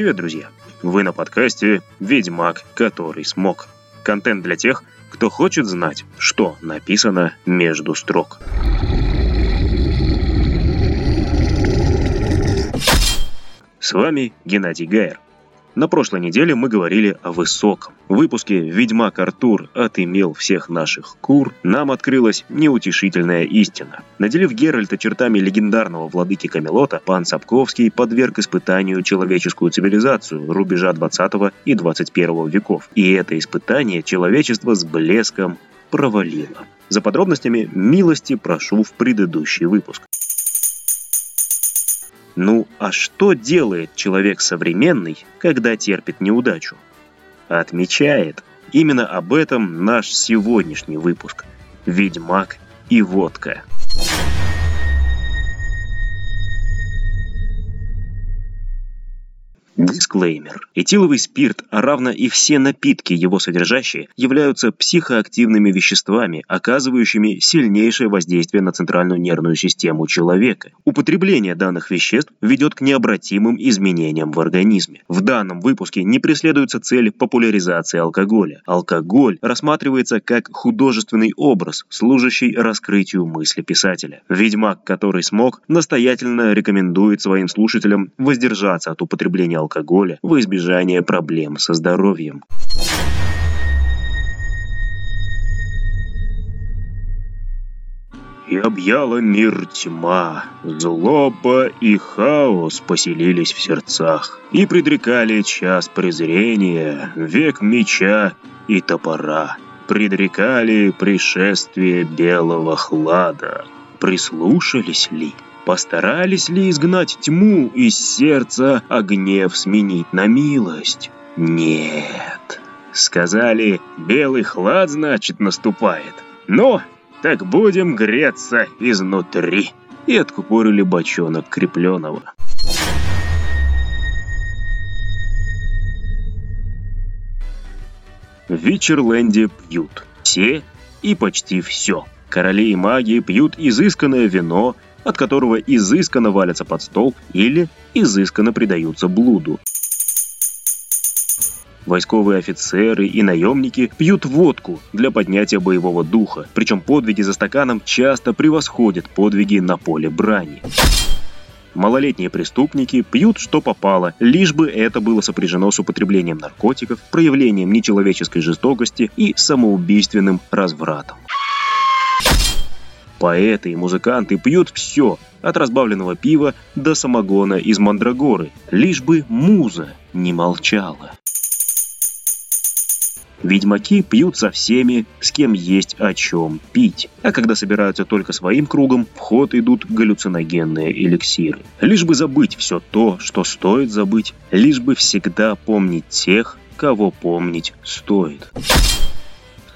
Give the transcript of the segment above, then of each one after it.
Привет, друзья! Вы на подкасте «Ведьмак, который смог». Контент для тех, кто хочет знать, что написано между строк. С вами Геннадий Гайер. На прошлой неделе мы говорили о высоком. В выпуске «Ведьмак Артур отымел всех наших кур» нам открылась неутешительная истина. Наделив Геральта чертами легендарного владыки Камелота, пан Сапковский подверг испытанию человеческую цивилизацию рубежа 20 и 21 веков. И это испытание человечество с блеском провалило. За подробностями милости прошу в предыдущий выпуск. Ну, а что делает человек современный, когда терпит неудачу? Отмечает. Именно об этом наш сегодняшний выпуск. Ведьмак и водка. Дисклеймер. Этиловый спирт, а равно и все напитки, его содержащие, являются психоактивными веществами, оказывающими сильнейшее воздействие на центральную нервную систему человека. Употребление данных веществ ведет к необратимым изменениям в организме. В данном выпуске не преследуется цель популяризации алкоголя. Алкоголь рассматривается как художественный образ, служащий раскрытию мысли писателя. Ведьмак, который смог, настоятельно рекомендует своим слушателям воздержаться от употребления алкоголя алкоголя во избежание проблем со здоровьем. И объяла мир тьма, злоба и хаос поселились в сердцах, и предрекали час презрения, век меча и топора, предрекали пришествие белого хлада. Прислушались ли? Постарались ли изгнать тьму из сердца, а гнев сменить на милость? Нет. Сказали, белый хлад, значит, наступает. Ну, так будем греться изнутри. И откупорили бочонок крепленого. В Вичерленде пьют. Все и почти все. Короли и маги пьют изысканное вино, от которого изысканно валятся под стол или изысканно предаются блуду. Войсковые офицеры и наемники пьют водку для поднятия боевого духа, причем подвиги за стаканом часто превосходят подвиги на поле брани. Малолетние преступники пьют что попало, лишь бы это было сопряжено с употреблением наркотиков, проявлением нечеловеческой жестокости и самоубийственным развратом. Поэты и музыканты пьют все, от разбавленного пива до самогона из мандрагоры, лишь бы муза не молчала. Ведьмаки пьют со всеми, с кем есть о чем пить. А когда собираются только своим кругом, в ход идут галлюциногенные эликсиры. Лишь бы забыть все то, что стоит забыть, лишь бы всегда помнить тех, кого помнить стоит.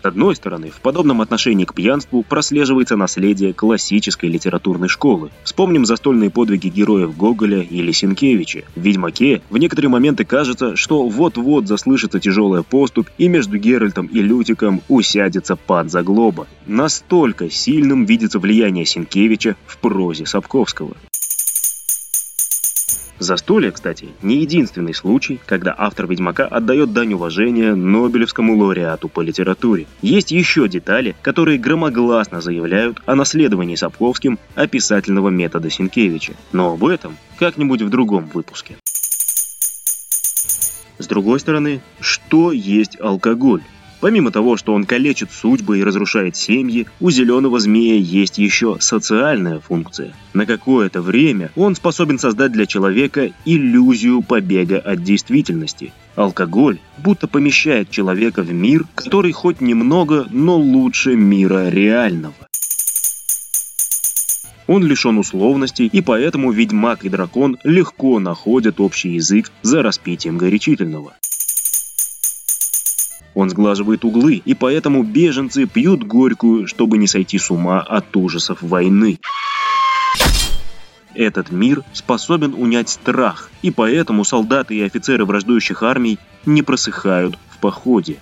С одной стороны, в подобном отношении к пьянству прослеживается наследие классической литературной школы. Вспомним застольные подвиги героев Гоголя или Сенкевича. В «Ведьмаке» в некоторые моменты кажется, что вот-вот заслышится тяжелая поступь, и между Геральтом и Лютиком усядется пад заглоба. Настолько сильным видится влияние Сенкевича в прозе Сапковского. Застолье, кстати, не единственный случай, когда автор «Ведьмака» отдает дань уважения Нобелевскому лауреату по литературе. Есть еще детали, которые громогласно заявляют о наследовании Сапковским описательного метода Сенкевича. Но об этом как-нибудь в другом выпуске. С другой стороны, что есть алкоголь? Помимо того, что он калечит судьбы и разрушает семьи, у зеленого змея есть еще социальная функция. На какое-то время он способен создать для человека иллюзию побега от действительности. Алкоголь будто помещает человека в мир, который хоть немного, но лучше мира реального. Он лишен условностей, и поэтому ведьмак и дракон легко находят общий язык за распитием горячительного. Он сглаживает углы, и поэтому беженцы пьют горькую, чтобы не сойти с ума от ужасов войны. Этот мир способен унять страх, и поэтому солдаты и офицеры враждующих армий не просыхают в походе.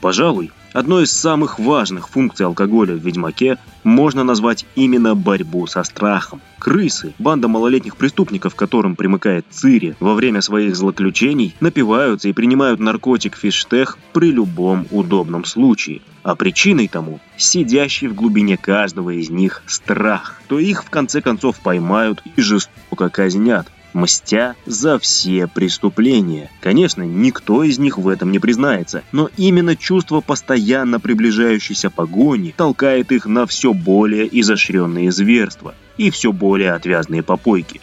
Пожалуй, Одной из самых важных функций алкоголя в «Ведьмаке» можно назвать именно борьбу со страхом. Крысы, банда малолетних преступников, которым примыкает Цири, во время своих злоключений напиваются и принимают наркотик фиштех при любом удобном случае. А причиной тому – сидящий в глубине каждого из них страх, то их в конце концов поймают и жестоко казнят, мстя за все преступления. Конечно, никто из них в этом не признается, но именно чувство постоянно приближающейся погони толкает их на все более изощренные зверства и все более отвязные попойки.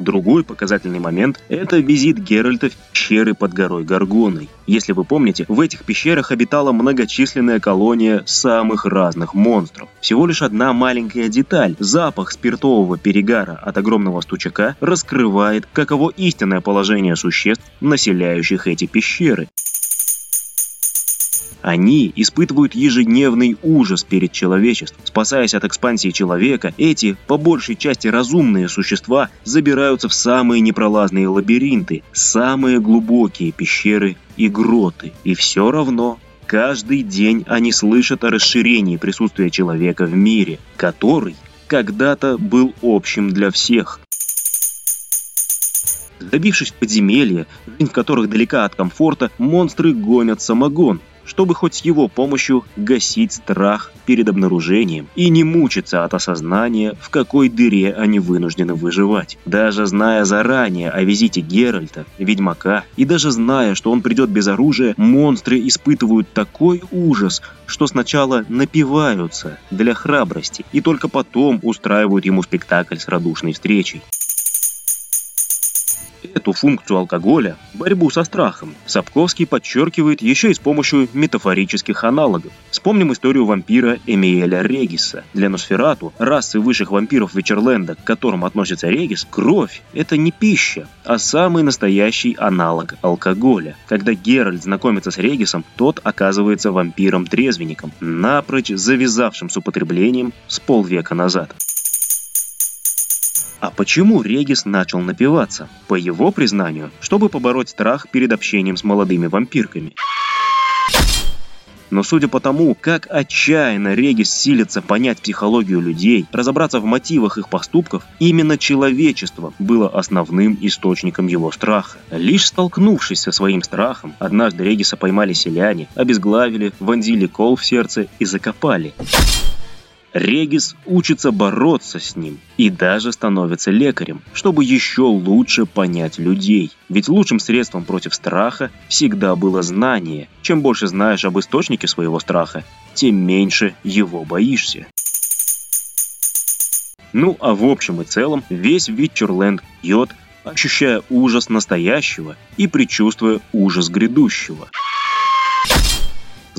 Другой показательный момент – это визит Геральта в пещеры под горой Гаргоной. Если вы помните, в этих пещерах обитала многочисленная колония самых разных монстров. Всего лишь одна маленькая деталь – запах спиртового перегара от огромного стучака раскрывает, каково истинное положение существ, населяющих эти пещеры. Они испытывают ежедневный ужас перед человечеством. Спасаясь от экспансии человека, эти, по большей части разумные существа, забираются в самые непролазные лабиринты, самые глубокие пещеры и гроты. И все равно каждый день они слышат о расширении присутствия человека в мире, который когда-то был общим для всех. Добившись подземелья, жизнь в которых далека от комфорта, монстры гонят самогон, чтобы хоть с его помощью гасить страх перед обнаружением и не мучиться от осознания, в какой дыре они вынуждены выживать. Даже зная заранее о визите Геральта, ведьмака, и даже зная, что он придет без оружия, монстры испытывают такой ужас, что сначала напиваются для храбрости и только потом устраивают ему спектакль с радушной встречей. Эту функцию алкоголя, борьбу со страхом, Сапковский подчеркивает еще и с помощью метафорических аналогов. Вспомним историю вампира Эмиэля Региса. Для Носферату, расы высших вампиров Вечерленда, к которым относится Регис, кровь – это не пища, а самый настоящий аналог алкоголя. Когда Геральт знакомится с Регисом, тот оказывается вампиром-трезвенником, напрочь завязавшим с употреблением с полвека назад. А почему Регис начал напиваться? По его признанию, чтобы побороть страх перед общением с молодыми вампирками. Но судя по тому, как отчаянно Регис силится понять психологию людей, разобраться в мотивах их поступков, именно человечество было основным источником его страха. Лишь столкнувшись со своим страхом, однажды Региса поймали селяне, обезглавили, вонзили кол в сердце и закопали. Регис учится бороться с ним и даже становится лекарем, чтобы еще лучше понять людей. Ведь лучшим средством против страха всегда было знание. Чем больше знаешь об источнике своего страха, тем меньше его боишься. Ну а в общем и целом весь Витчерленд пьет, ощущая ужас настоящего и предчувствуя ужас грядущего.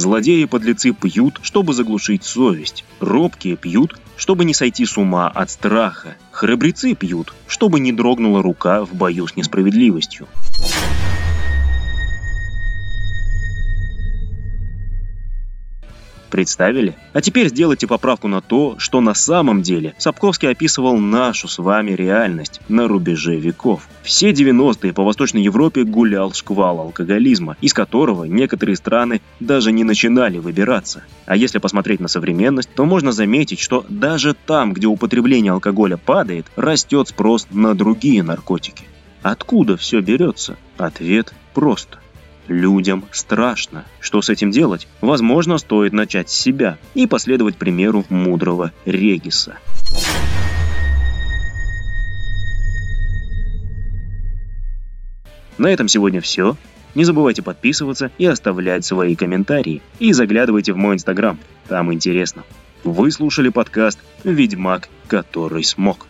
Злодеи и подлецы пьют, чтобы заглушить совесть. Робкие пьют, чтобы не сойти с ума от страха. Храбрецы пьют, чтобы не дрогнула рука в бою с несправедливостью. Представили? А теперь сделайте поправку на то, что на самом деле Сапковский описывал нашу с вами реальность на рубеже веков. Все 90-е по Восточной Европе гулял шквал алкоголизма, из которого некоторые страны даже не начинали выбираться. А если посмотреть на современность, то можно заметить, что даже там, где употребление алкоголя падает, растет спрос на другие наркотики. Откуда все берется? Ответ прост. Людям страшно. Что с этим делать? Возможно, стоит начать с себя и последовать примеру мудрого Региса. На этом сегодня все. Не забывайте подписываться и оставлять свои комментарии. И заглядывайте в мой инстаграм, там интересно. Вы слушали подкаст «Ведьмак, который смог».